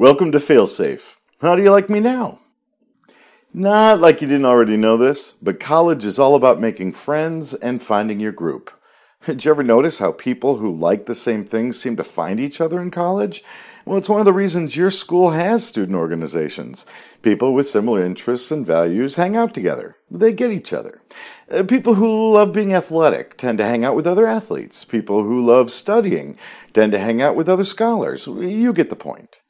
Welcome to Failsafe. How do you like me now? Not like you didn't already know this, but college is all about making friends and finding your group. Did you ever notice how people who like the same things seem to find each other in college? Well, it's one of the reasons your school has student organizations. People with similar interests and values hang out together. They get each other. Uh, people who love being athletic tend to hang out with other athletes. People who love studying tend to hang out with other scholars. You get the point.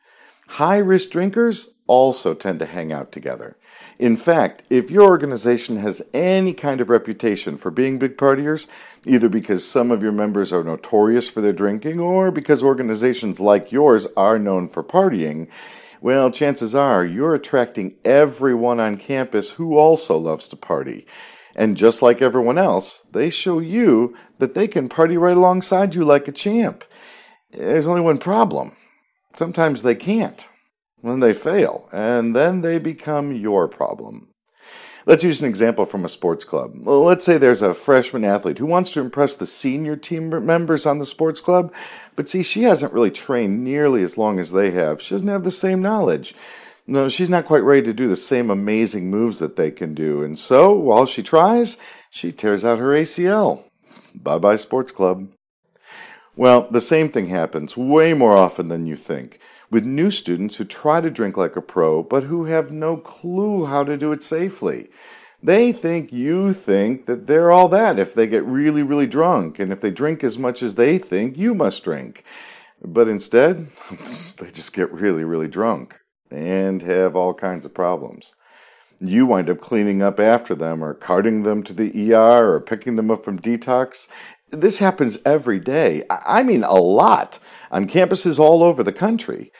High risk drinkers also tend to hang out together. In fact, if your organization has any kind of reputation for being big partiers, either because some of your members are notorious for their drinking or because organizations like yours are known for partying, well, chances are you're attracting everyone on campus who also loves to party. And just like everyone else, they show you that they can party right alongside you like a champ. There's only one problem Sometimes they can't. Then they fail, and then they become your problem. Let's use an example from a sports club. Let's say there's a freshman athlete who wants to impress the senior team members on the sports club, but see, she hasn't really trained nearly as long as they have. She doesn't have the same knowledge. No, she's not quite ready to do the same amazing moves that they can do. And so, while she tries, she tears out her ACL. Bye bye, sports club. Well, the same thing happens way more often than you think with new students who try to drink like a pro but who have no clue how to do it safely. They think you think that they're all that if they get really, really drunk, and if they drink as much as they think, you must drink. But instead, they just get really, really drunk and have all kinds of problems. You wind up cleaning up after them, or carting them to the ER, or picking them up from detox, this happens every day. I mean, a lot on campuses all over the country.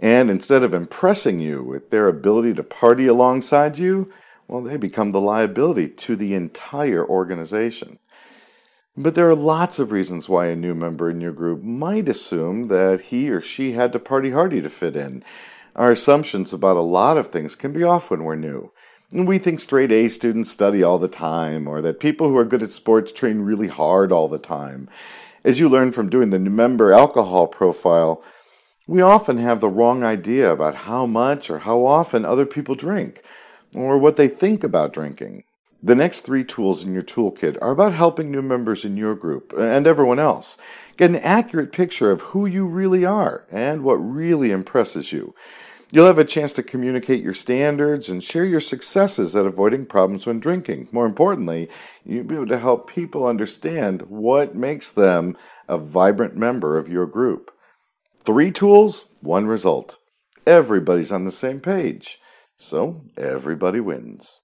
And instead of impressing you with their ability to party alongside you, well, they become the liability to the entire organization. But there are lots of reasons why a new member in your group might assume that he or she had to party hardy to fit in. Our assumptions about a lot of things can be off when we're new. We think straight A students study all the time, or that people who are good at sports train really hard all the time. As you learn from doing the new member alcohol profile, we often have the wrong idea about how much or how often other people drink, or what they think about drinking. The next three tools in your toolkit are about helping new members in your group and everyone else get an accurate picture of who you really are and what really impresses you. You'll have a chance to communicate your standards and share your successes at avoiding problems when drinking. More importantly, you'll be able to help people understand what makes them a vibrant member of your group. Three tools, one result. Everybody's on the same page, so everybody wins.